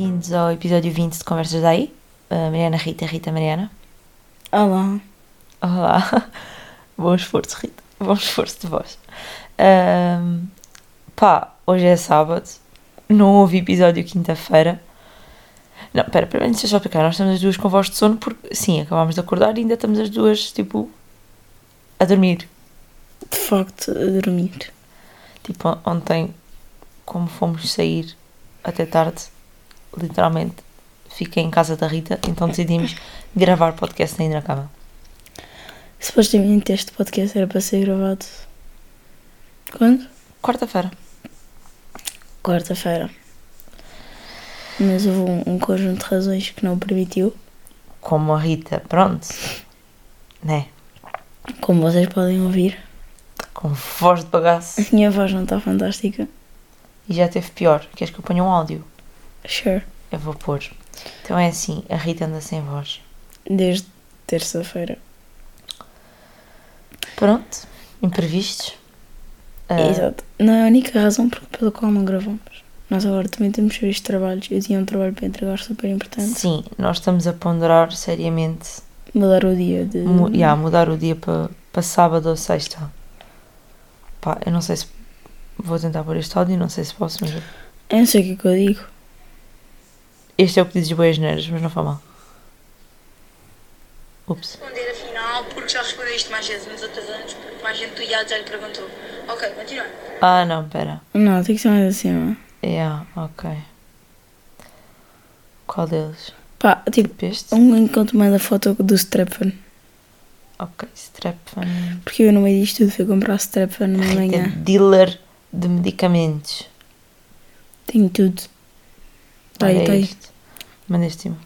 bem-vindos ao episódio 20 de Conversas Daí. Uh, Mariana Rita, Rita Mariana. Olá. Olá. Bom esforço, Rita. Bom esforço de voz. Um, pá, hoje é sábado. Não houve episódio quinta-feira. Não, pera, primeiro deixa eu só explicar. Nós estamos as duas com voz de sono porque, sim, acabámos de acordar e ainda estamos as duas, tipo, a dormir. De facto, a dormir. Tipo, ontem, como fomos sair até tarde, literalmente, fiquei em casa da Rita, então decidimos gravar podcast ainda na cama. Supostamente este podcast era para ser gravado. Quando? Quarta-feira. Quarta-feira. Mas houve um, um conjunto de razões que não permitiu. Como a Rita, pronto, né? Como vocês podem ouvir, Com voz de bagaço. a minha voz não está fantástica. E já teve pior. Queres que eu ponha um áudio? Sure. Eu vou pôr. Então é assim, a Rita anda sem voz. Desde terça-feira. Pronto, imprevistos. Ah, Exato. Não é a única razão pela qual não gravamos. Nós agora também temos vários trabalhos. Eu tinha um trabalho para entregar super importante. Sim, nós estamos a ponderar seriamente Mudar o dia de. mu yeah, mudar o dia para para sábado ou sexta. Pá, eu não sei se vou tentar pôr este áudio, não sei se posso, mas Eu não sei o que é que eu digo. Este é o que dizes boas neiras, mas não foi mal. Ups. responder afinal, porque já respondeste mais vezes nos outros anos, porque mais gente do IAD já lhe perguntou. Ok, continuando. Ah, não, pera. Não, tem que ser mais acima. Yeah, ok. Qual deles? Pá, tipo, Tipo este? um enquanto manda foto do Strepon. Ok, Strepfan. Porque eu no meio disto tudo fui comprar numa Rita, manhã. dealer de medicamentos. Tenho tudo. Tá aí, tá aí. isto. Manda este cima.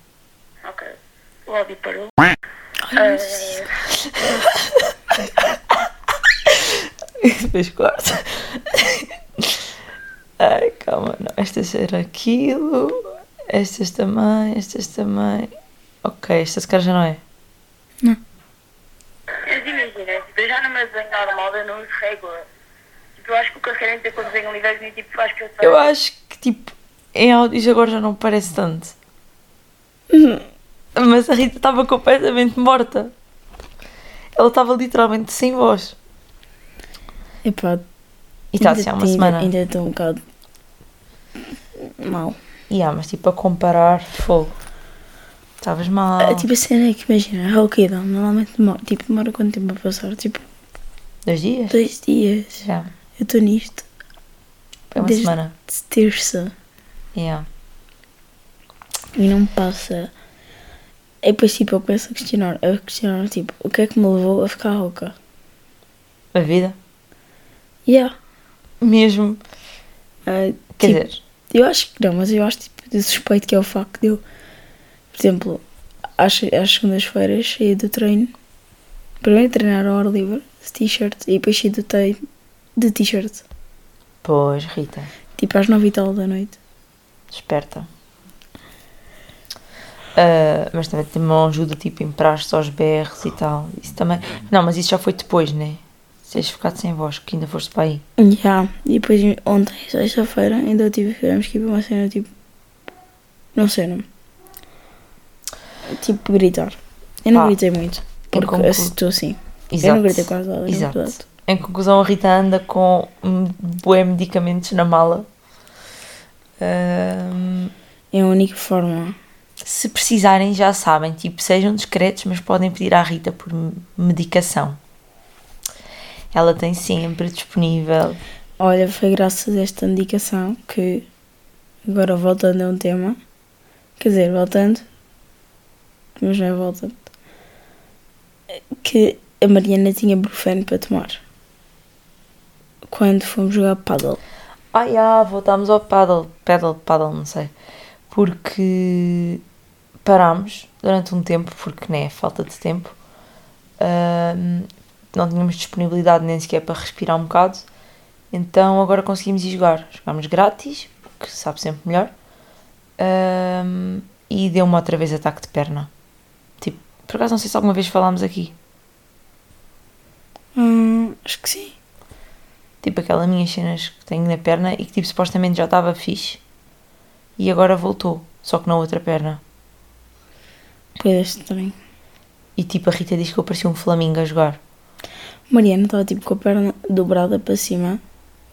Ok. O áudio parou. Depois corta. Ai, calma, não. Estas era aquilo. Estas também, estas também. Ok, esta se calhar já não é. Mas imagina, tipo, eu já no meu desenho normal eu não uso régua. Tipo, eu acho que o carreira tem quando desenho níveis e tipo, acho que eu sei. Eu acho que tipo, em áudios agora já não parece tanto. Mas a Rita estava completamente morta. Ela estava literalmente sem voz. Epá, E está assim há uma semana. Ainda estou um bocado mal. E há, mas tipo, a comparar, fogo. Estavas mal. Ah, tipo, a cena é que imagina, a normalmente demora, tipo, demora quanto tempo a passar? Tipo, Dois dias? dois dias. Já. Eu estou nisto. Foi uma Desde- semana. Terça. Yeah. E não passa. E depois, tipo, eu começo a questionar, a questionar, tipo, o que é que me levou a ficar rouca? A vida. Yeah. Mesmo. Ah, Quer tipo, dizer, Eu acho que não, mas eu acho tipo, de suspeito que é o facto de eu, por exemplo, às, às segundas-feiras sair do treino, primeiro treinar ao ar livre, de t-shirt, e depois sair do treino de t-shirt, pois, Rita, tipo às nove e tal da noite. desperta. Ah, mas também tem uma ajuda, tipo, empraste aos berros e tal. Isso também. Não, mas isso já foi depois, né? Se tens ficado sem voz, que ainda foste para aí. Yeah. E depois ontem, sexta-feira, ainda tive, tivemos que ir para uma cena tipo. Não sei o nome. Tipo gritar. Eu não Pá, gritei muito. Porque conclu- eu estou assim. Eu Exato. não gritei quase nada, na Exato. Em conclusão, a Rita anda com um bué medicamentos na mala. É a única forma. Se precisarem, já sabem, tipo, sejam discretos, mas podem pedir à Rita por medicação. Ela tem sempre disponível. Olha, foi graças a esta indicação que, agora voltando a um tema, quer dizer, voltando, mas não é voltando, que a Mariana tinha brufeno para tomar quando fomos jogar paddle. Ah, já, voltámos ao paddle, paddle, paddle, não sei. Porque parámos durante um tempo, porque, né, falta de tempo. Ahm, não tínhamos disponibilidade nem sequer para respirar um bocado. Então agora conseguimos ir jogar. Jogámos grátis, que sabe sempre melhor. Ahm, e deu-me outra vez ataque de perna. Tipo, por acaso não sei se alguma vez falámos aqui. Hum, acho que sim. Tipo aquelas minhas cenas que tenho na perna e que tipo supostamente já estava fixe e agora voltou. só que na outra perna. Coisas também. E tipo, a Rita diz que eu parecia um flamingo a jogar. Mariana estava tipo com a perna dobrada para cima.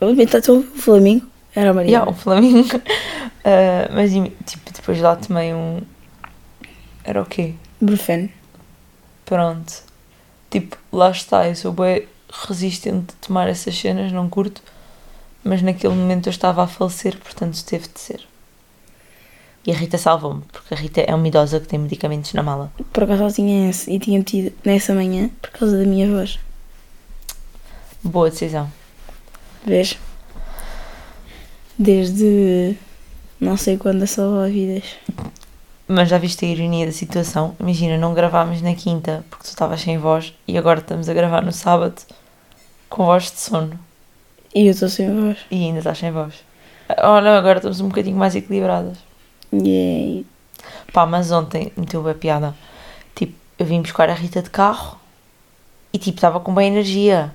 Está o Flamengo. Era a Mariana. yeah, um flamingo. Ah, mas tipo, depois lá tomei um. Era o quê? Brufen. Pronto. Tipo, lá está, eu sou bem resistente a tomar essas cenas, não curto. Mas naquele momento eu estava a falecer, portanto teve de ser. E a Rita salvou-me, porque a Rita é uma idosa que tem medicamentos na mala. Por acaso ela tinha esse e tinha metido nessa manhã por causa da minha voz. Boa decisão. Vês? Desde não sei quando a salvar vidas. Mas já viste a ironia da situação? Imagina, não gravámos na quinta porque tu estavas sem voz e agora estamos a gravar no sábado com voz de sono E eu estou sem voz. e ainda estás sem voz. Olha, agora estamos um bocadinho mais equilibradas. E Pá, mas ontem meteu a piada. Tipo, eu vim buscar a Rita de carro e tipo, estava com bem energia.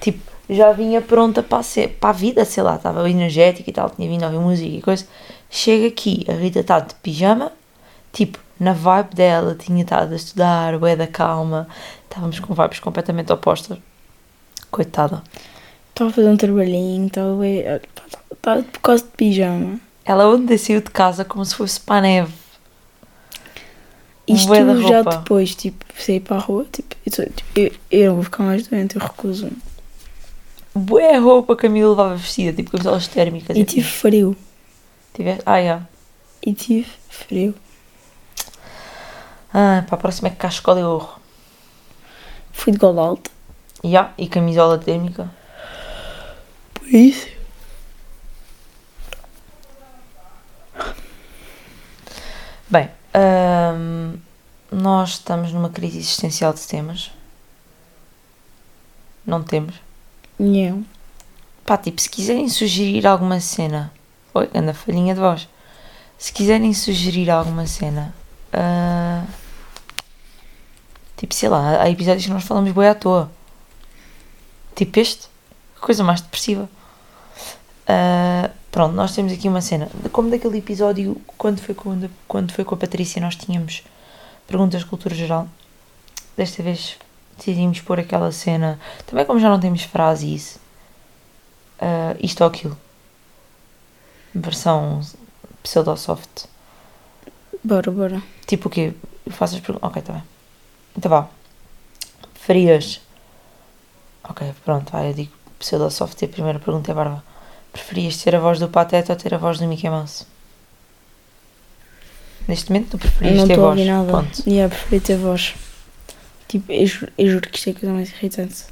Tipo, já vinha pronta para a, se- para a vida, sei lá, estava energética e tal, tinha vindo a ouvir música e coisa. Chega aqui, a Rita está de pijama, tipo, na vibe dela, tinha estado a estudar, bué da calma, estávamos com vibes completamente opostas. Coitada. estava a fazer um trabalhinho, estava por causa de pijama. Ela ontem saiu de casa como se fosse para a neve. Isto da já roupa. depois, tipo, sair para a rua, tipo, eu, tipo, eu, eu vou ficar mais doente, eu recuso. Bué roupa que a Camila levava vestida, tipo camisolas térmicas. E assim. tive frio. Tiveste? Ah, já. E tive frio. Ah, para a próxima é cascola e ouro. Fui de gola alta. Já, e camisola térmica. Por isso. Bem, ahm, nós estamos numa crise existencial de temas. Não temos. Não. Pá, tipo, se quiserem sugerir alguma cena. Oi, anda falhinha de voz. Se quiserem sugerir alguma cena. ah, tipo, sei lá, há episódios que nós falamos boi à toa. Tipo este. Coisa mais depressiva. Ah, pronto, nós temos aqui uma cena. Como daquele episódio, quando foi, quando, quando foi com a Patrícia, nós tínhamos perguntas de cultura geral. Desta vez decidimos pôr aquela cena. Também como já não temos frase isso. ah, isto ou aquilo. Versão pseudo-soft. Bora, bora. Tipo o quê? Eu faço as perguntas. Ok, tá bem. Então vá. Preferias. Ok, pronto, vai, eu digo pseudo-soft e a primeira pergunta é Barba. Preferias ter a voz do Pateta ou ter a voz do Mickey Mouse? Neste momento tu preferias não ter estou a voz. ouvir nada. Ponto. Yeah, preferi ter voz. Tipo, eu, ju- eu juro que isto é a coisa mais irritante.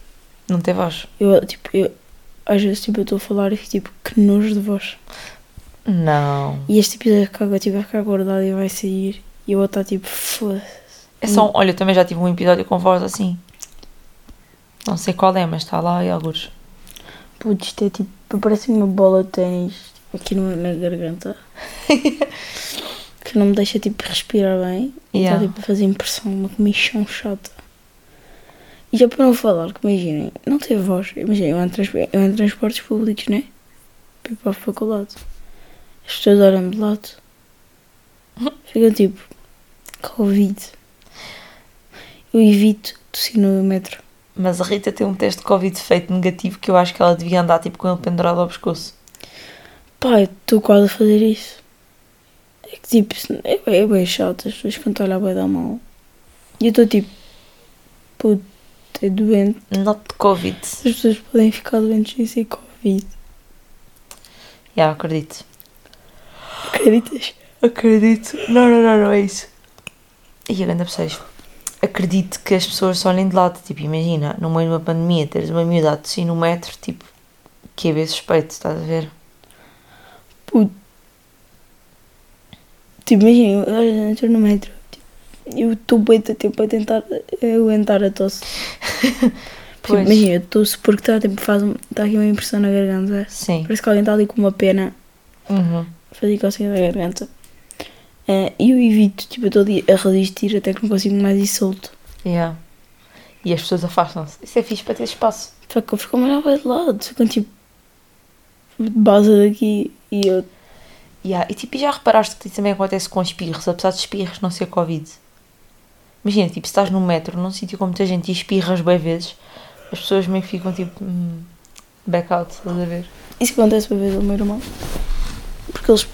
Não ter voz? Eu, tipo, eu, às vezes, tipo, eu estou a falar e fico, tipo, que nojo de voz. Não. E este episódio que agora vai ficar guardado e vai sair. E eu vou estar tipo, foda É só um, Olha, eu também já tive um episódio com voz assim. Não sei qual é, mas está lá e alguns. Putz, isto é tipo, parece uma bola de ténis aqui na garganta. que não me deixa tipo respirar bem. E Yeah. está tipo a fazer impressão, uma comichão chata. E já para não falar, que imaginem, não tem voz. Imaginem, eu ando, eu ando em transportes públicos, né? Para ir para a faculdade. As pessoas olham de lado. Ficam tipo, Covid. Eu evito tossir no metro. Mas a Rita tem um teste de Covid feito negativo que eu acho que ela devia andar tipo com ele pendurado ao pescoço. Pá, eu estou quase a fazer isso. É que tipo, é, bem- é bem chato, as pessoas quando olham bem dar mal. E eu estou tipo, puto, é doente. Not Covid. As pessoas podem ficar doentes sem ser Covid. Já, acredito. Acreditas? Acredito. Não, não, não, não é isso. E a ganda vocês. Acredito que as pessoas só olhem de lado. Tipo, imagina, no meio de uma pandemia, teres uma miúda a tossir no metro, tipo, que é bem suspeito, estás a ver? Puto. Tipo, imagina, eu entro no metro. Tipo, eu estou bem tempo a tentar eh, aguentar a tosse. Tipo, imagina, eu tosse porque está tipo, faz um- tá aqui uma impressão na garganta. Sim. Parece que alguém está ali com uma pena Uhum. fazer coceira na garganta. E eu evito, tipo, eu estou a resistir até que não consigo mais ir solto. Yeah. E as pessoas afastam-se. Isso é fixe para ter espaço. Só que eu fico para de lado, ficam tipo, base daqui e eu Yeah. E tipo, e já reparaste que também acontece com espirros, apesar de espirros não ser Covid? Imagina, tipo, se estás num metro, num sítio com muita gente e espirras bem vezes, as pessoas meio que ficam tipo. Hum, back out, estás a ver? Isso acontece uma vez ao meu irmão. Porque eles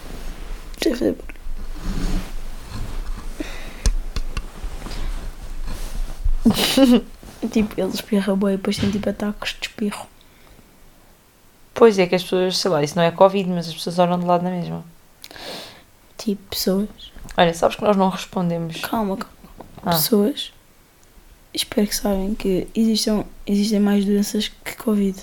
fazer barulho. tipo, eles espirram bem e depois têm tipo ataques de espirro. Pois é que as pessoas, sei lá, isso não é Covid, mas as pessoas olham de lado na mesma. Tipo, pessoas. Olha, sabes que nós não respondemos. Calma, calma. Ah. Pessoas. Espero que saibam que existam, existem mais doenças que Covid.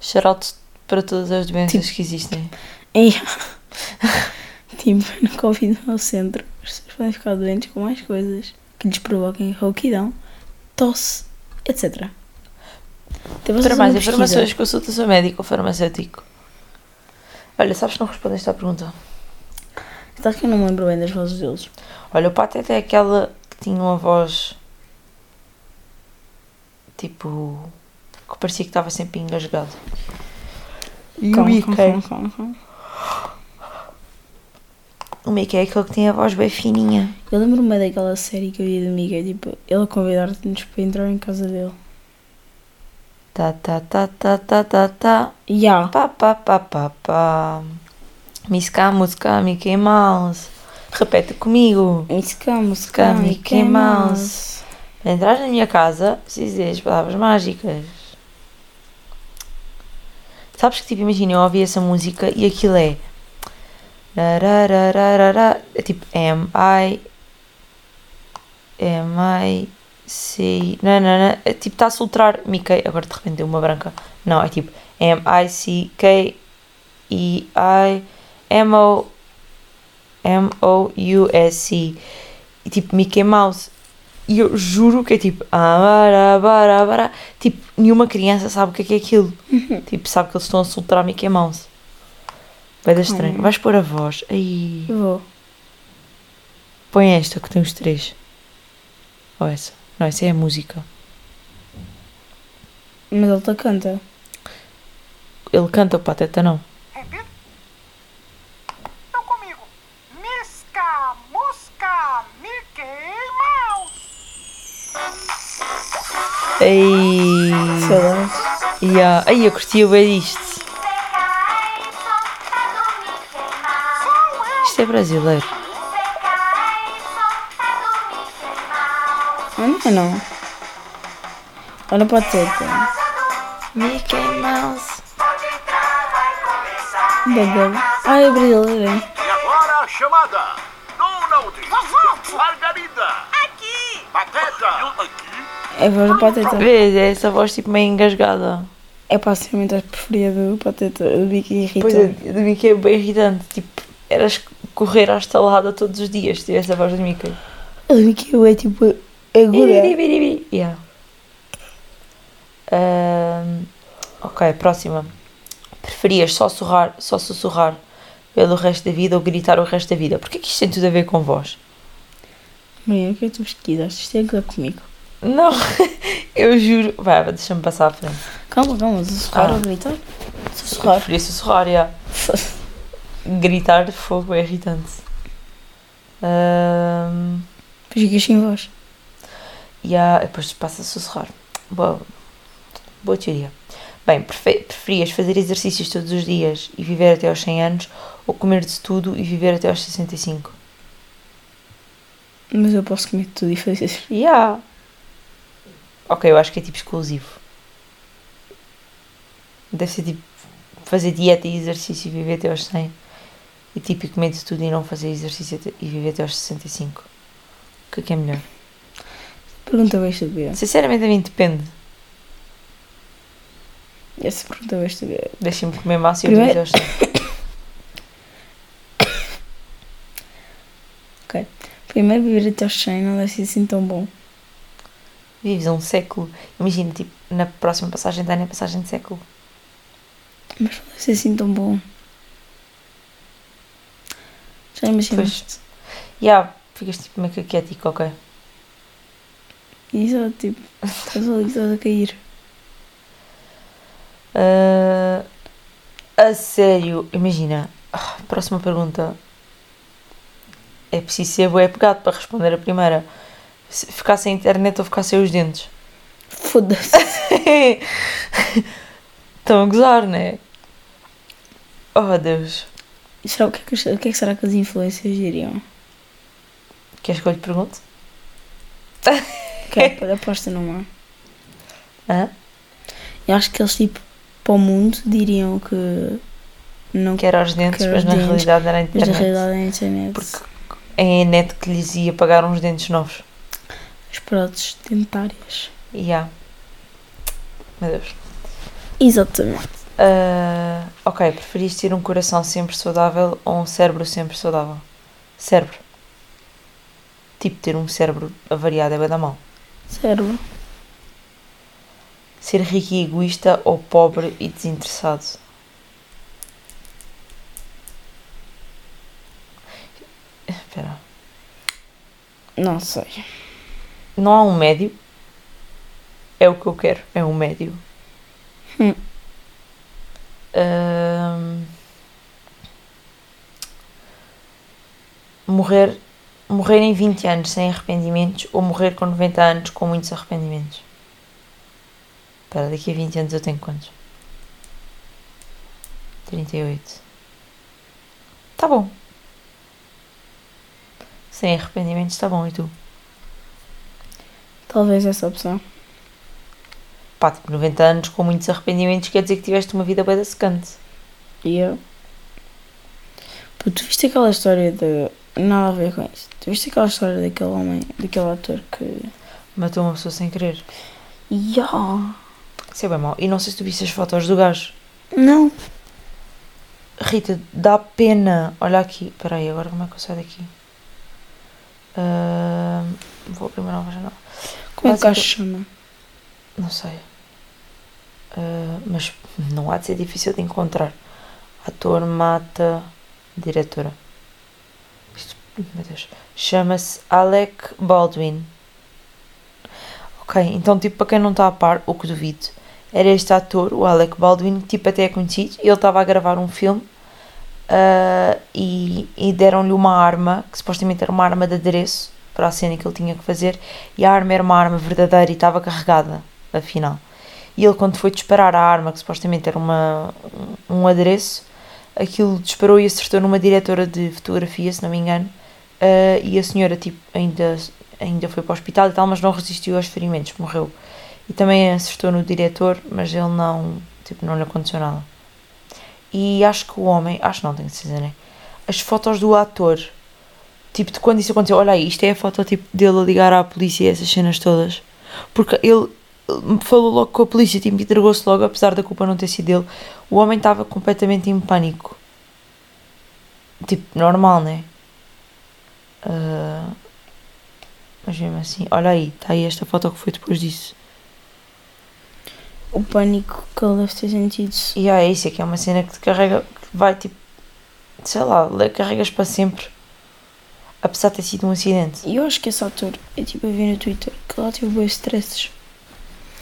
Shout para todas as doenças Tipo- que existem. E, tipo, no Covid no centro, as pessoas podem ficar doentes com mais coisas que lhes provoquem rouquidão, tosse, etc. Então, Para mais informações, consulta o seu médico ou farmacêutico. Olha, sabes que não respondeste à pergunta? Sabe que eu não me lembro bem das vozes deles? Olha, o Pateta é aquela que tinha uma voz. Tipo. que parecia que estava sempre engasgado. E o Mickey? O Mickey é aquele que tem a voz bem fininha. Eu lembro-me daquela série que eu via do Miguel, tipo, ele a convidar-nos para entrar em casa dele. Tá, tá, tá, tá, tá, tá, tá. Ya. Pá, pá, pá, pá, pá. Música, música, Mickey Mouse. Repete comigo. Música, música, Mickey Mickey Mouse. Para entrar na minha casa, preciso dizer as palavras mágicas. Sabes que, tipo, imagina, eu ouvi essa música e aquilo é. É tipo M I. M I. C. Não, não, não. É tipo, está a soltar Mickey. Agora de repente deu uma branca. Não, é tipo M I C K E I M O. M O U S C. E tipo Mickey Mouse. E eu juro que é tipo. Abara. Tipo, nenhuma criança sabe o que é, que é aquilo. tipo, sabe que eles estão a soltar Mickey Mouse. Vai dar estranho. Hum. Vais pôr a voz. Aí. Eu vou. Põe esta que tem os três. Ou essa. Não, essa é a música. Mas ele te canta. Ele canta o Pateta, não. Então comigo. Misca, Mickey Mouse. Ei. Saudades. Yeah. Ai, eu curtia bem disto. Isto é brasileiro. Ah, não é não. Olha para a teta. Mickey Mouse. Bebê. Ah, é brasileira. hein? E agora a chamada. Donald. Margarida. Aqui. Pateta. Aqui. É a voz da pateta. Vês? É essa voz tipo meio engasgada. É passivamente a preferida do pateta. Do Vicky irrita. Pois é, do Mickey é bem irritante. Tipo, eras correr à estalada todos os dias se tivesse a voz do Mickey. O Vicky é tipo aguda. Yeah. Ahm, ok, próxima. Preferias só sussurrar, só sussurrar pelo resto da vida ou gritar o resto da vida? Porquê que isto tem tudo a ver com voz? Maria, o que é que tu pesquisaste? Isto tem que ver comigo. Não, eu juro. Vai, deixa-me passar à frente. Calma, calma. Sussurrar Ah. ou gritar? Sussurrar. Preferia sussurrar, yeah. Gritar de fogo é irritante. Depois ficas sem voz. E há, depois passa a sussurrar. Boa, boa teoria. Bem, prefe- preferias fazer exercícios todos os dias e viver até aos 100 anos ou comer de tudo e viver até aos 65? Mas eu posso comer tudo e fazer isso. Yeah. Ok, eu acho que é tipo exclusivo. Deve ser tipo fazer dieta e exercício e viver até aos 100. E comer de tudo e não fazer exercício e viver até aos 65. O que é que é melhor? Pergunta bem estúpida. Sinceramente a mim depende. Essa pergunta bem estúpida. Deixem-me comer massa e eu Primeiro- aos 100. Primeiro viver até aos 100 não deve ser assim tão bom. Vives um século. Imagina, tipo, na próxima passagem de ano é passagem de século. Mas não deve ser assim tão bom. Já imaginaste? E yeah, ficas tipo meio caquético, ok. Exato, tipo, estás ali, estás a cair. Ah, a sério, imagina, Próxima pergunta. É preciso ser bué pegado para responder a primeira. Se ficar sem internet ou ficar sem os dentes? Foda-se. Estão a gozar, né? Oh Deus. Será, o, que é que, o que é que será que as influências diriam? Queres que eu lhe pergunte? Que é, aposta numa. Hã? Eu acho que eles, tipo, para o mundo diriam que. Não Que era os dentes, era mas na dentes, realidade era a Mas internet. na realidade é a internet. Porque é a net que lhes ia pagar uns dentes novos. As próteses dentárias. E há. Meu Deus. Exatamente. Ah, ok, preferias ter um coração sempre saudável ou um cérebro sempre saudável? Cérebro. Tipo, ter um cérebro avariado é bem da mal. Cérebro. Ser rico e egoísta ou pobre e desinteressado? Espera. Não sei. Não há um médio? É o que eu quero. É um médio. Hum. Ahm, morrer, morrer em 20 anos sem arrependimentos ou morrer com 90 anos com muitos arrependimentos? Espera, daqui a 20 anos eu tenho quantos? 38. Tá bom. Sem arrependimentos, tá bom. E tu? Talvez essa opção. Pá, tipo, 90 anos com muitos arrependimentos quer dizer que tiveste uma vida bem da secante. E eu. Pô, tu viste aquela história de. Nada a ver com isso. Tu viste aquela história daquele homem, daquele ator que. Matou uma pessoa sem querer. Ya! Isso é bem mau. E não sei se tu viste as fotos do gajo. Não! Rita, dá pena. Olha aqui. Espera aí, agora como é que eu saio daqui? Ahm, vou primeiro à janela. Como é que o gajo chama? Não sei. Ah, mas não há de ser difícil de encontrar. Ator mata diretora. Chama-se Alec Baldwin. Ok, então tipo para quem não está a par, o que duvido, era este ator, o Alec Baldwin, que tipo até é conhecido, ele estava a gravar um filme ah, e, e deram-lhe uma arma, que supostamente era uma arma de adereço para a cena que ele tinha que fazer, e a arma era uma arma verdadeira e estava carregada, afinal. E ele quando foi disparar a arma, que supostamente era uma, um, adereço, aquilo disparou e acertou numa diretora de fotografia, se não me engano, ah, e a senhora tipo, ainda, ainda foi para o hospital e tal, mas não resistiu aos ferimentos, morreu. E também acertou no diretor, mas ele não, tipo, não lhe aconteceu nada. E acho que o homem, acho não, tenho que dizer, né? As fotos do ator, tipo, de quando isso aconteceu, olha aí, isto é a foto tipo, dele a ligar à polícia essas cenas todas. Porque ele falou logo com a polícia, tipo, entregou-se logo, apesar da culpa não ter sido dele. O homem estava completamente em pânico. Tipo, normal, né? Ah, mas mesmo assim, olha aí, está aí esta foto que foi depois disso. O pânico que ele deve ter sentido. E é isso, é que é uma cena que te carrega, que vai tipo, sei lá, carregas para sempre. Apesar de ter sido um acidente. E eu acho que esse ator, eu tipo, eu vi no Twitter que lá teve bons stresses.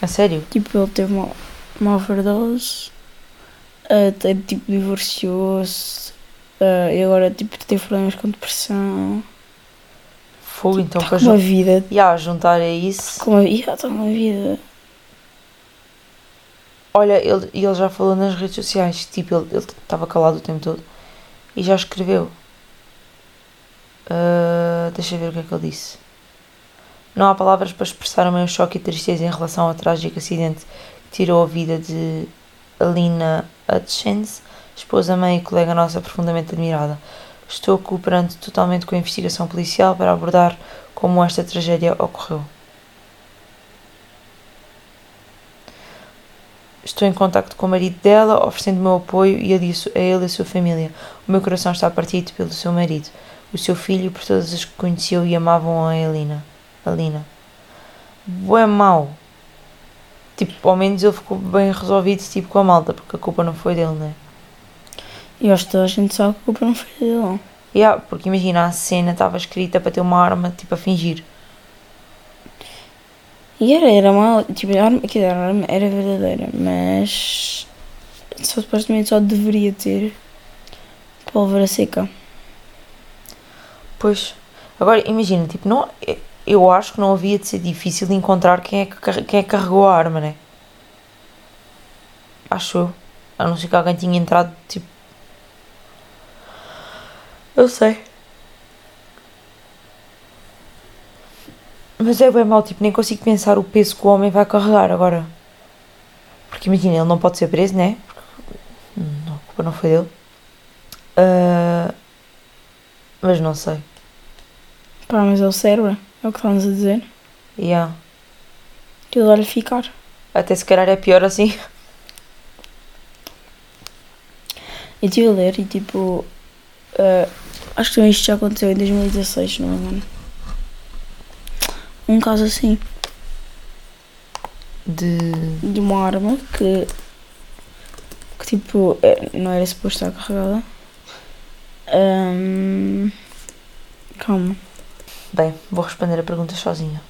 A sério? Tipo, ele teve uma, uma overdose, uh, te- tipo, divorciou-se, uh, e agora, tipo, teve problemas com depressão. Fogo, então Tá para com uma vida, E a juntar a isso. com uma, yeah, tá uma vida. Olha, ele, ele já falou nas redes sociais, tipo, ele estava calado o tempo todo e já escreveu. Ah, deixa eu ver o que é que ele disse. Não há palavras para expressar o meu choque e tristeza em relação ao trágico acidente que tirou a vida de Alina Hutchins, esposa, mãe e colega nossa profundamente admirada. Estou cooperando totalmente com a investigação policial para abordar como esta tragédia ocorreu. Estou em contacto com o marido dela, oferecendo o meu apoio e a, disso, a ele e a sua família. O meu coração está partido pelo seu marido, o seu filho e por todas as que conheceu e amavam a Elina. Alina. Bué mau. Tipo, ao menos ele ficou bem resolvido tipo, com a malta, porque a culpa não foi dele, né? E eu acho que toda a gente sabe que a culpa não foi dele. Yeah, porque imagina, a cena estava escrita para ter uma arma, tipo, a fingir. E era, era mal, tipo, a arma, quer dizer, a arma era verdadeira, mas só supostamente só deveria ter Pólvora seca. Pois. Agora, imagina, tipo, não, eu acho que não havia de ser difícil de encontrar quem é que, quem é que carregou a arma, né? Acho eu. A não ser que alguém tinha entrado, tipo. Eu sei. Mas é bem mau, tipo, nem consigo pensar o peso que o homem vai carregar agora. Porque imagina, ele não pode ser preso, né? Porque, não, a culpa não foi dele. Ah, mas não sei. Pá, mas é o cérebro. É o que estamos a dizer. Yeah. Aquilo vai-lhe ficar. Até se calhar é pior assim. Eu estive a ler e tipo. eh, acho que também isto já aconteceu em 2016, se não me engano. Um caso assim, De. de uma arma que. que tipo. eh, não era suposto estar carregada. Ahm, calma. Bem, vou responder a pergunta sozinha.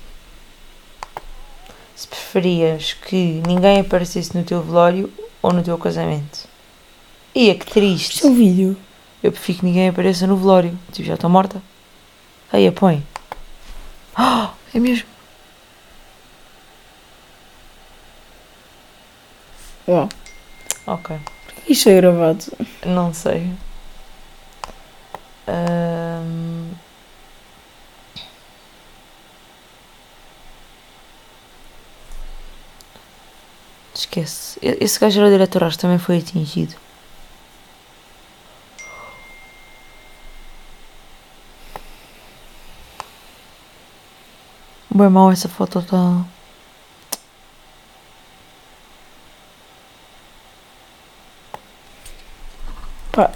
Se preferias que ninguém aparecesse no teu velório ou no teu casamento? Ia, que triste. Isto é um vídeo. Eu prefiro que ninguém apareça no velório. Tipo, já estou morta. Aí, põe. Ah, é mesmo? Uau. Ok. Isto é gravado. Não sei. Ahm. Esquece. Esse gajo era o diretor, acho que também foi atingido. Bem mal essa foto está. Pá,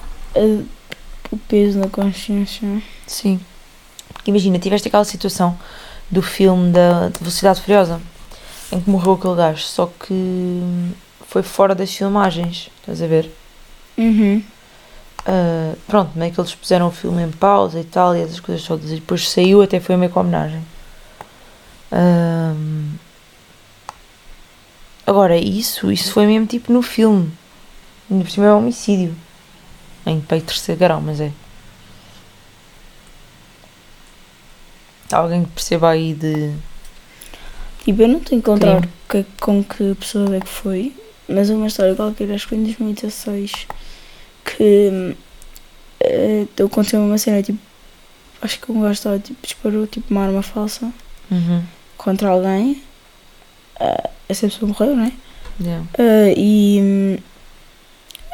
o peso na consciência. Sim. Porque imagina, tiveste aquela situação do filme da de Velocidade Furiosa em que morreu aquele gajo, só que foi fora das filmagens, estás a ver? Uhum. Ah, pronto, meio que eles puseram o filme em pausa e tal, e essas coisas todas, e depois saiu, até foi meio que homenagem. Ahm, agora, isso, isso foi mesmo tipo no filme. Ainda por cima é um homicídio. Em peito terceiro grau, mas é. Alguém que perceba aí de. Tipo, eu não estou a encontrar que, com que pessoa é que foi, mas é uma história qualquer, acho que foi em 2016, que eh, aconteceu uma cena, tipo, acho que um gajo estava, tipo, disparou, tipo, uma arma falsa Uhum. contra alguém, eh, essa pessoa morreu, né? Yeah. Eh, e hum,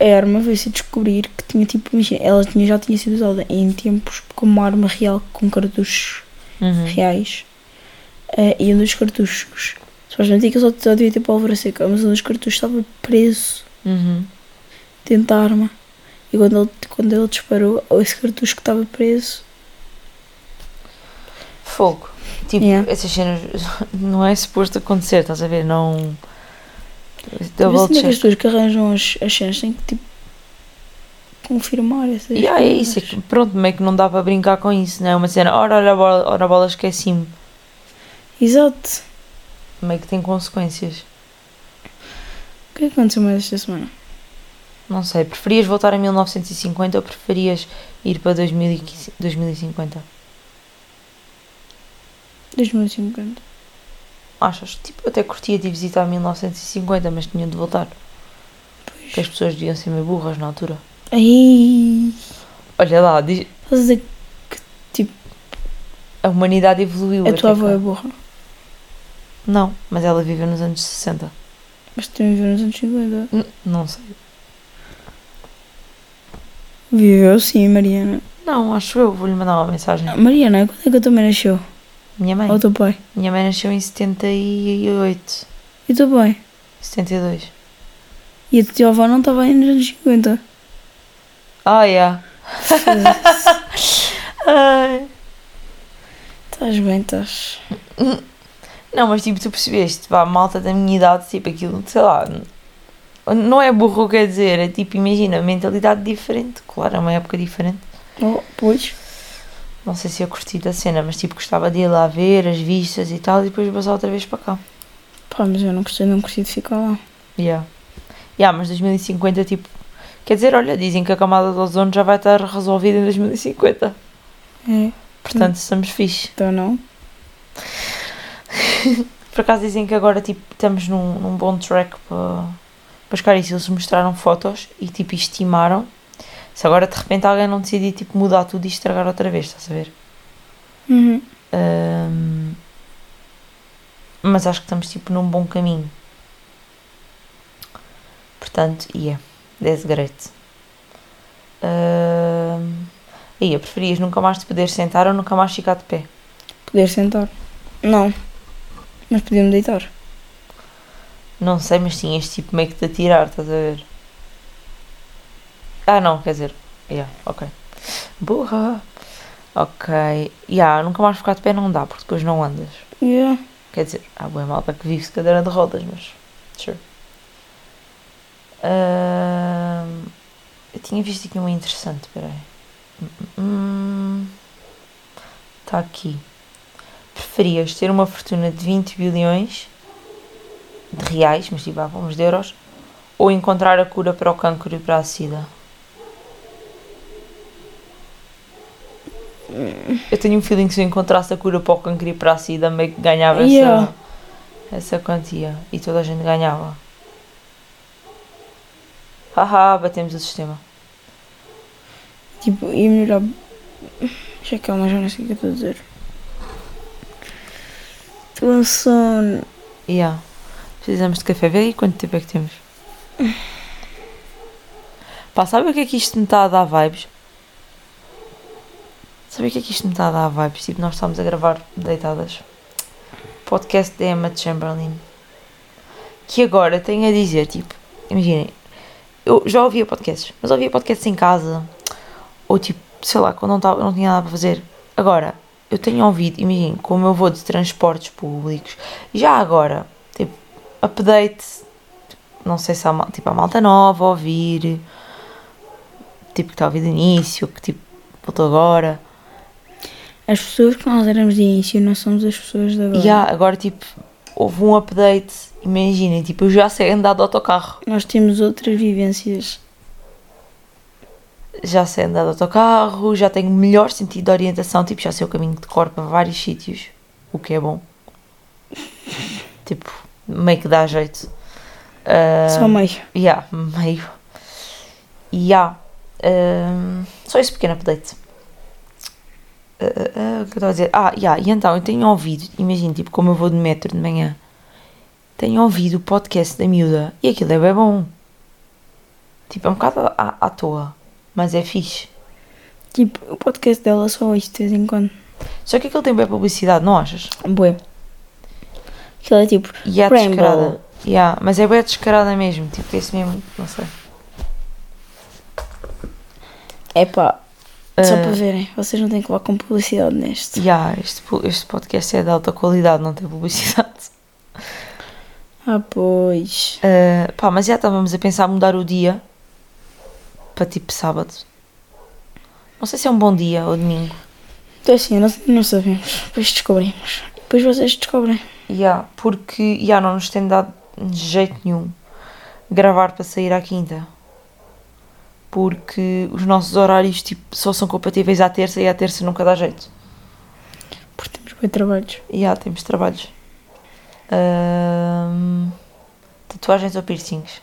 a arma veio-se descobrir que tinha, tipo, ela tinha, já tinha sido usada em tempos como uma arma real com cartuchos Uhum. reais eh, e um dos cartuchos supostamente aquilo só, só devia ter pólvora seca mas um dos cartuchos estava preso Uhum. dentro da arma e quando ele, quando ele disparou esse cartucho que estava preso Fogo. Tipo, Yeah. essas cenas não é suposto acontecer, estás a ver? Não. Double isso é que as pessoas que arranjam as, as cenas têm que tipo confirmar essas Yeah, é isso, é que, pronto, meio que não dá para brincar com isso, não é? Uma cena, ora, ora, a bola, ora a bola esqueci-me. Exato Meio que tem consequências. o que é que aconteceu mais esta semana? Não sei, preferias voltar a 1950 ou preferias ir para 2015 2050? 2050 Achas? Tipo, eu até curtia de visitar 1950, mas tinha de voltar. Porque as pessoas deviam ser meio burras na altura. Ai, Olha lá, diz- estás a dizer a humanidade evoluiu. que a tua avó é burra Não, mas ela viveu nos anos 60. mas tu também viveu nos anos 50 N- Não sei. viveu sim Mariana Não, acho eu. Vou-lhe mandar uma mensagem. Mariana, quando é que a tua mãe nasceu? Minha mãe. Ou o teu pai? Minha mãe nasceu em 78. E o teu pai? 72. E a tua avó não estava aí nos anos 50. Ah, yeah. Ai. Estás bem, estás. Não, mas tipo, tu percebeste, vá, malta da minha idade, tipo, aquilo, sei lá, não é burro, quer dizer, é tipo, imagina, mentalidade diferente, claro, é uma época diferente. Oh, pois. Não sei se ia curtir da cena, mas tipo, gostava de ir lá ver as vistas e tal, e depois passar outra vez para cá. Pá, mas eu não gostei, não gostei de ficar lá. Yeah. Yeah, mas 2050, tipo, Quer dizer, olha, dizem que a camada de ozono já vai estar resolvida em 2050. É, Portanto, estamos fixe. então não. Por acaso dizem que agora tipo, estamos num, num bom track para, a isso. Eles mostraram fotos e tipo estimaram. Se agora de repente alguém não decidir tipo, mudar tudo e estragar outra vez, estás a ver? Uhum. Ahm, mas acho que estamos tipo num bom caminho. Portanto, yeah, that's great. Um, aí, preferias nunca mais te poder sentar ou nunca mais ficar de pé? Poder sentar. Não. Mas podia-me deitar. Não sei, mas tinhas tipo meio que te atirar, estás a ver? Ah, não, quer dizer, yeah, ok. Burra! Ok, yeah, nunca mais ficar de pé não dá, porque depois não andas. Yeah. Quer dizer, há boa malta que vive-se cadeira de rodas, mas. Sure. Ahm, eu tinha visto aqui uma interessante, peraí. Está aqui. Preferias ter uma fortuna de 20 bilhões de reais, mas tipo, ah, vamos de euros, ou encontrar a cura para o cancro e para a sida? Eu tenho um feeling que se eu encontrasse a cura para o cancro e para a sida, meio que ganhava Yeah. essa, essa quantia. E toda a gente ganhava. Haha, batemos o sistema. Tipo, ia melhorar. Já calma, já não sei o que eu estou a dizer. Estou com sono. Yeah. Precisamos de café. Vê aí quanto tempo é que temos. Pá, sabe o que é que isto me está a dar vibes? Sabe o que é que isto me está a dar vibes? Tipo, nós estamos a gravar deitadas. Podcast da Emma Chamberlain. Que agora tenho a dizer, tipo, imaginem, eu já ouvia podcasts, mas ouvia podcasts em casa. Ou tipo, sei lá, quando não, tava, não tinha nada para fazer. Agora, eu tenho ouvido, imaginem, como eu vou de transportes públicos, já agora, tipo, update, não sei se há, tipo, há malta nova a ouvir, tipo, que está a ouvir de início, que tipo, voltou agora. As pessoas que nós éramos de início não somos as pessoas de agora. Há, agora, tipo, houve um update, imaginem, tipo, eu já sei andar de autocarro. Nós temos outras vivências. Já sei andar de autocarro, já tenho melhor sentido de orientação, tipo, já sei o caminho de cor para vários sítios, o que é bom. tipo, meio que dá jeito. Ah, Só meio. Yeah, meio. E yeah, ahm, só esse pequeno update. Ah, ah, ah, o que eu estava a dizer? Ah, yeah, e então eu tenho ouvido, imagina, tipo, como eu vou de metro de manhã, tenho ouvido o podcast da miúda e aquilo é bem bom. Tipo, é um bocado à, à toa, mas é fixe. Tipo, o podcast dela só isto de vez em quando. Só que aquilo tem bem publicidade, não achas? Bué. Aquilo é tipo. E é descarada. Yeah, mas é bem descarada mesmo, tipo, esse mesmo, não sei. É pá. Só Ah, para verem. Vocês não têm que levar com publicidade neste. Yeah, este, este podcast é de alta qualidade, não tem publicidade. Ah, pois. Uh, pá, mas já estávamos a pensar mudar o dia para tipo sábado. Não sei se é um bom dia ou domingo. Então assim, nós não sabemos. Depois descobrimos. Depois vocês descobrem. Yeah, porque já não nos tem dado de jeito nenhum gravar para sair à quinta. Porque os nossos horários tipo, só são compatíveis à terça e à terça nunca dá jeito. Porque temos bem trabalhos. Já temos trabalhos. Ahm, tatuagens ou piercings?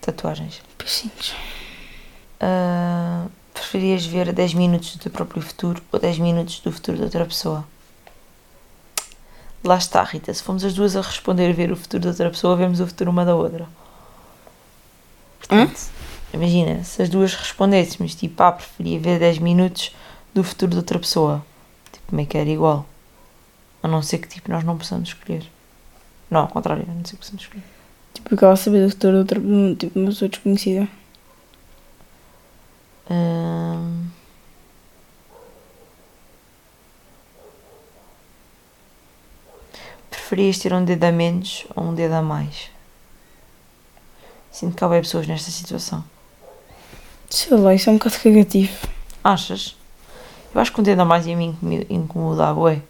Tatuagens. Piercings. Ah, preferias ver 10 minutos do teu próprio futuro ou 10 minutos do futuro de outra pessoa? Lá está, Rita. Se fomos as duas a responder ver o futuro de outra pessoa, vemos o futuro uma da outra. Portanto, imagina, se as duas respondêssemos, tipo, ah, preferia ver 10 minutos do futuro de outra pessoa. Tipo, meio que era igual. A não ser que, tipo, nós não possamos escolher. Não, ao contrário, a não ser que possamos escolher. Tipo, aquela saber do futuro de outra. Tipo, uma pessoa desconhecida. Preferias ter um dedo a menos ou um dedo a mais? Sinto que há bem pessoas nesta situação. Sei lá, isso é um bocado cagativo. Achas? Eu acho que um dedo a mais ia me incomo- incomodar, ué.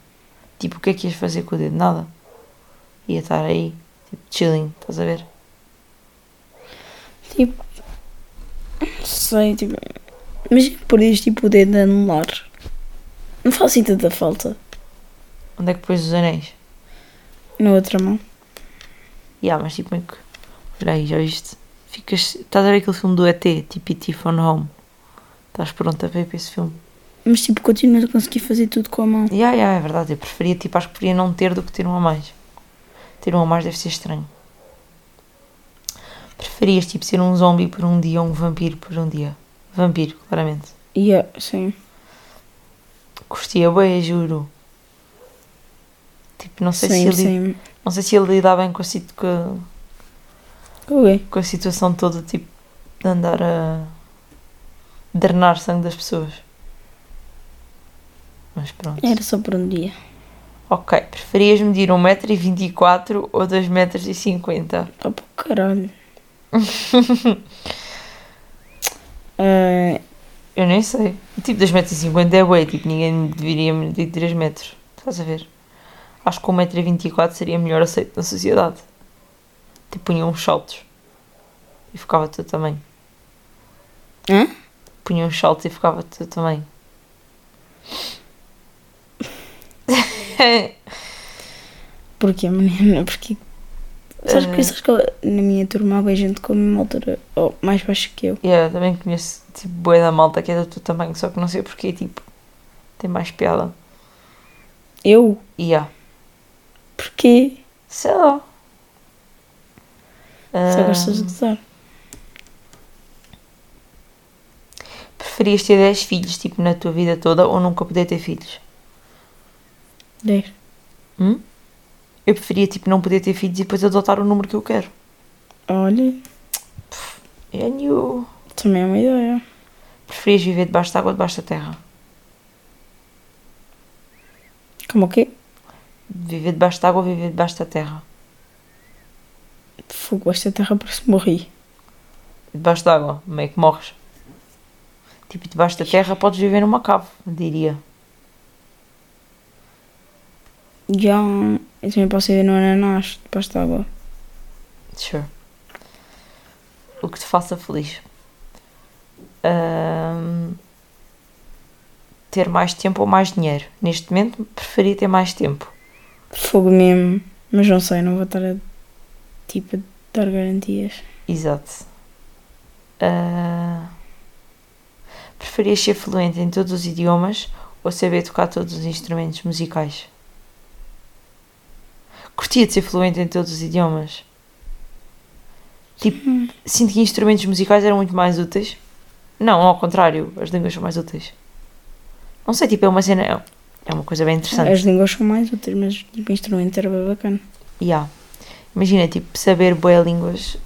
Tipo, o que é que ias fazer com o dedo? Nada. Ia estar aí, tipo, chilling, estás a ver? Tipo, Não sei, tipo. Que perdes tipo o dedo de anular. Não faz assim tanta falta. Onde é que pôs os anéis? Na outra mão. Yeah, mas tipo, meio que. Espera aí, já viste? Ficas. Estás a ver aquele filme do ET, tipo E.T. Phone Home? Estás pronta para ir para esse filme? Mas tipo, continuas a conseguir fazer tudo com a mão. Yeah, yeah, é verdade. Eu preferia, tipo, acho que preferia não ter do que ter um a mais. Ter um a mais deve ser estranho. Preferias, tipo, ser um zombie por um dia ou um vampiro por um dia? Vampiro, claramente. Yeah, sim. Curtia bem, juro. Tipo, não sei, sim, se ele, sim. não sei se ele lidar bem com a, com, a- com a situação toda, tipo, de andar a drenar sangue das pessoas. Mas pronto. Era só por um dia. Ok, preferias medir 1,24m ou 2,50m? Oh, pô, caralho. Ah, Eu nem sei. Tipo, 2,50m é bué, tipo, ninguém deveria medir 3 metros. Estás a ver? Acho que 1,24m seria melhor aceito na sociedade. Tipo, punha uns saltos. E ficava tudo também. Hã? Punha uns saltos e ficava tudo também. porquê, menina? Porque. Sabes que, Ah. sabes que na minha turma há bem gente com a mesma altura, ou mais baixo que eu. yeah, também conheço, tipo, bué da malta que é do teu tamanho, só que não sei porquê, tipo, tem mais piada. Eu? Yeah. Porquê? Sei lá. Só Ah, gostas de gozar. Preferias ter 10 filhos, tipo, na tua vida toda ou nunca poder ter filhos? 10. Hum? Eu preferia, tipo, não poder ter filhos e depois adotar o número que eu quero. Olha, É new. também é uma ideia. Preferias viver debaixo da água ou debaixo da terra? Como o quê? Viver debaixo da água ou viver debaixo da terra? Fogo, esta terra parece morri. Debaixo da água, meio que morres. Tipo, debaixo da terra podes viver numa cave, diria. Já. Eu também posso ir no ananás, debaixo de água. Sure. O que te faça feliz. Ahm, ter mais tempo ou mais dinheiro? Neste momento, preferia ter mais tempo. Fogo mesmo. Mas não sei, não vou estar a. Tipo, a dar garantias. Exato. Ah, preferias ser fluente em todos os idiomas ou saber tocar todos os instrumentos musicais? Curtia de ser fluente em todos os idiomas. Tipo, sinto que instrumentos musicais eram muito mais úteis. Não, ao contrário, as línguas são mais úteis. Não sei, tipo, é uma cena. é- uma coisa bem interessante. As línguas são mais úteis, mas tipo, instrumento era bem bacana. Yeah. Imagina, tipo, saber boé línguas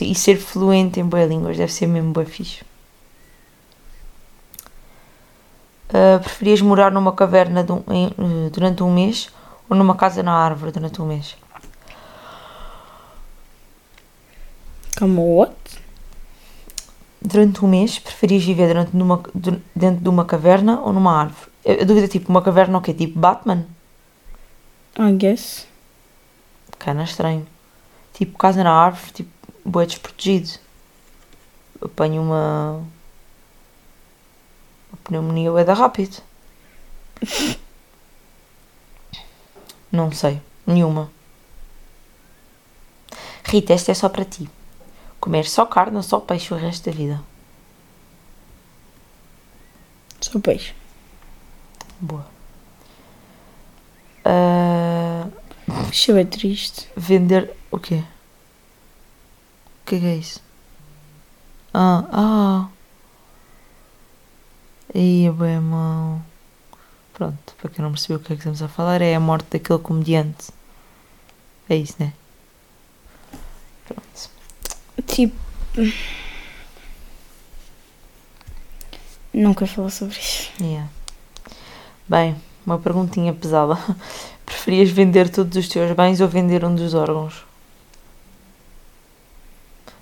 e ser fluente em boé línguas deve ser mesmo boé fixe. Ah, preferias morar numa caverna um- em- durante um mês ou numa casa na árvore durante um mês? Calma, what? Durante um mês, preferias viver durante numa, dentro de uma caverna ou numa árvore? A a dúvida é tipo, uma caverna o quê? Tipo Batman? I guess. Cana estranho. Tipo, casa na árvore, tipo, boé desprotegido. Apanho uma. Uma pneumonia bué da rápido. Não sei. Nenhuma. Rita, esta é só para ti. Comer só carne ou só peixe o resto da vida? Só peixe. Boa. Ah, Isso é triste. vender. O quê? O que é que é isso? Ah, ah. Ia bem mal. Pronto, para quem não percebeu o que é que estamos a falar, é a morte daquele comediante. É isso, né? Pronto. Tipo. Não quero falar sobre isso. Yeah. Bem, uma perguntinha pesada. Preferias vender todos os teus bens ou vender um dos órgãos?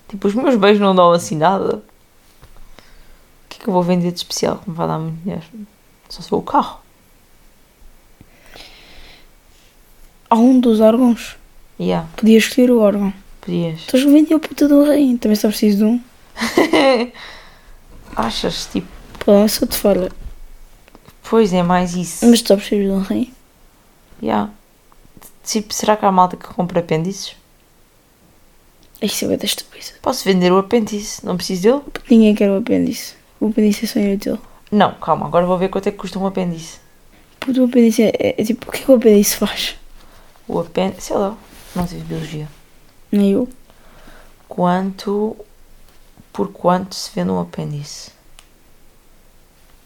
Tipo, os meus bens não dão assim nada. O que é que eu vou vender de especial que me vai dar muito dinheiro? Só for o carro. Há um dos órgãos. Yeah, Podia escolher o órgão. podias. Estás a vender a puta do rei. Também só preciso de um. Achas? Tipo, Pô, só te falha. pois é mais isso. Mas tu precisas de um rim? Yeah. Tipo, será que há malta que compra apêndices? Isto é da estúpida. Posso vender o apêndice, não preciso dele? Ninguém quer o apêndice. O apêndice é só inútil. Não, calma, agora vou ver quanto é que custa um apêndice. Puto, o apêndice é, é- é tipo, o que é que o apêndice faz? O apêndice, sei lá, não tive biologia. Nem eu. Quanto, por quanto se vende um apêndice?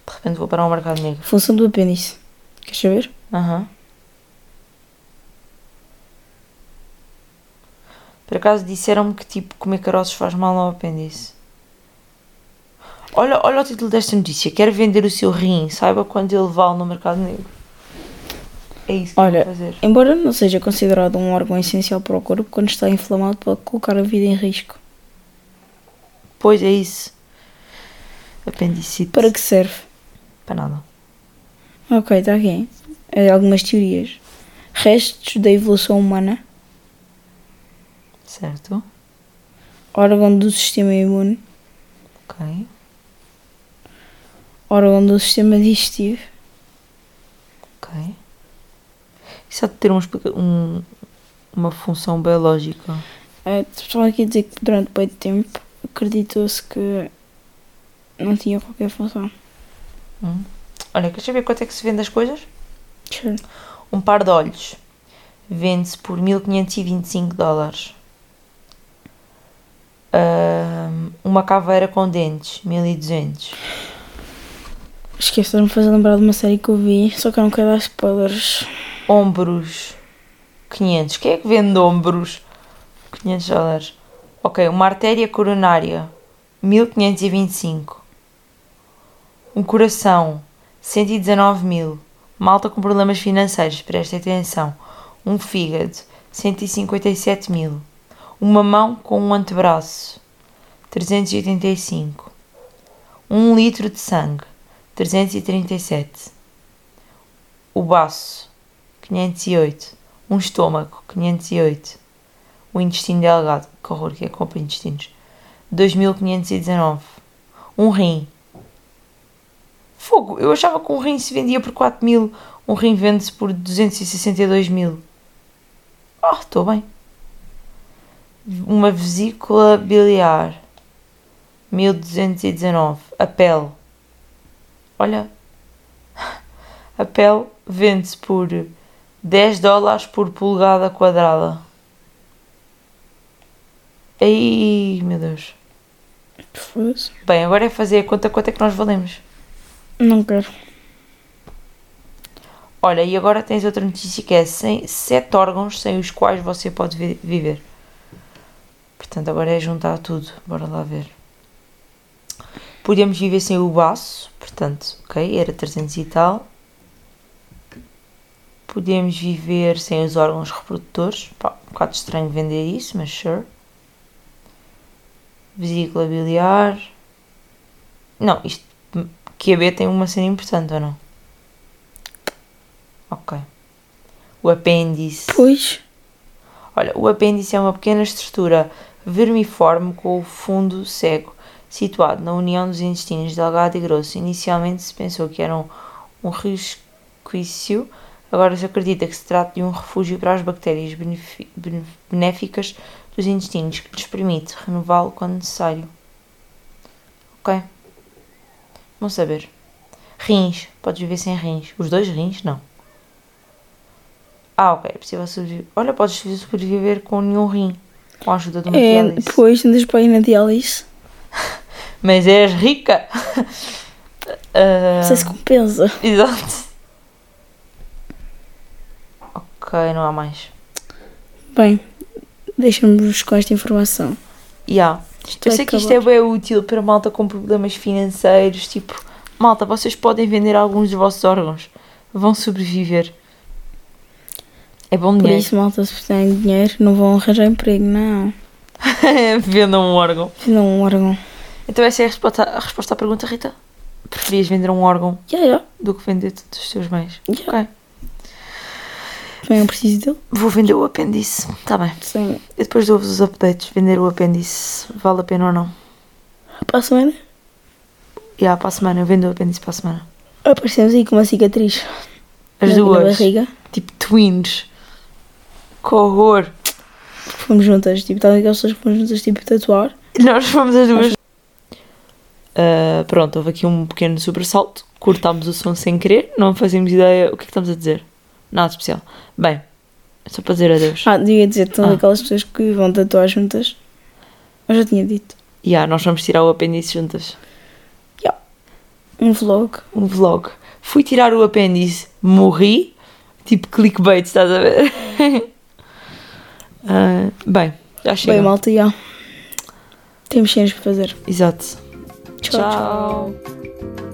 De repente vou para um mercado negro. Função do apêndice. Queres saber? Aham. Por acaso disseram-me que tipo comer caroços faz mal ao apêndice. Olha, olha o título desta notícia. Quer vender o seu rim, saiba quando ele vale no mercado negro. É isso que Olha, vou fazer. Embora não seja considerado um órgão essencial para o corpo, quando está inflamado pode colocar a vida em risco. Pois é isso. Apendicite. Para que serve? Para nada. Ok, está aqui. É, algumas teorias. Restos da evolução humana, Certo. órgão do sistema imune, Ok. órgão do sistema digestivo, Ok. Isso há de ter uma, explica- um- uma função biológica. É, Estava aqui a dizer que durante muito tempo acreditou-se que não tinha qualquer função. Hum. Olha, queres saber quanto é que se vende as coisas? Sure. Um par de olhos vende-se por 1525 dólares. Ahm, uma caveira com dentes, 1200. Esquece de me fazer lembrar de uma série que eu vi, só que eu não quero dar spoilers. Ombros, 500. Quem é que vende ombros? 500 dólares. Ok, uma artéria coronária, 1525. Um coração, 119 mil. Malta com problemas financeiros, prestem atenção. Um fígado, 157 mil. Uma mão com um antebraço, 385. Um litro de sangue, 337. O baço, 508. Um estômago, 508. O intestino delgado, que horror que é compra intestinos, 2519. Um rim. Fogo, eu achava que um rim se vendia por 4 mil, um rim vende-se por 262 mil. Oh, estou bem. Uma vesícula biliar, 1219. A pele. Olha, a pele vende-se por 10 dólares por polegada quadrada. Ai, meu Deus. Foda-se. Bem, agora é fazer a conta quanto é que nós valemos. Não quero. Olha, e agora tens outra notícia que é sem, sete órgãos sem os quais você pode vi- viver. Portanto, agora é juntar tudo. Bora lá ver. Podíamos viver sem o baço, portanto, ok, era 300 e tal. Podíamos viver sem os órgãos reprodutores. Pá, um bocado estranho vender isso, mas sure. Vesícula biliar. Não, isto. QB tem uma cena importante ou não? Ok. O apêndice. Pois. Olha, o apêndice é uma pequena estrutura vermiforme com o fundo cego, situado na união dos intestinos delgado e grosso. Inicialmente se pensou que era um, um resquício, agora se acredita que se trata de um refúgio para as bactérias benéficas dos intestinos, que lhes permite renová-lo quando necessário. Ok. Vamos saber. Rins. Podes viver sem rins. Os dois rins? Não. Ah, ok. É possível sobreviver. Olha, podes sobreviver com nenhum rim. Com a ajuda de uma É, diálise. depois andas para ir na diálise. Mas és rica. Ah, Não sei se compensa. Exato. Ok, não há mais. Bem, deixamos com esta informação. Yeah. Isto Eu sei que isto é acabar. bem útil para malta com problemas financeiros. Tipo, malta, vocês podem vender alguns dos vossos órgãos. Vão sobreviver. É bom Por dinheiro. isso, malta, se de dinheiro, não vão arranjar emprego, não. Vendam um órgão. Não, um órgão. Então essa é a resposta, a resposta à pergunta, Rita. Preferias vender um órgão Já, já. do que vender todos os teus bens? Já. Ok. Também não preciso dele. Vou vender o apêndice. Tá bem. Sim. E depois dou-vos os updates. Vender o apêndice. Vale a pena ou não? Para a semana? Já, para a semana, eu vendo o apêndice para a semana. Aparecemos aí com uma cicatriz. As na- Na duas. barriga. Tipo twins. Que horror. Fomos juntas, tipo, estava aquelas pessoas que fomos juntas, tipo, tatuar. Nós fomos as duas. Ah, pronto, houve aqui um pequeno sobressalto. Cortámos o som sem querer. Não fazíamos ideia. O que é que estamos a dizer? Nada especial. Bem, só para dizer adeus. Ah, devia dizer, estão Ah. aquelas pessoas que vão tatuar juntas. Eu já tinha dito. E ah, nós vamos tirar o apêndice juntas. Um vlog. Um vlog. Fui tirar o apêndice, morri. Tipo clickbait, estás a ver? Ah, bem, já chega. Bem, malta, já. Temos cenas para fazer. Exato. tchau. Tchau. tchau.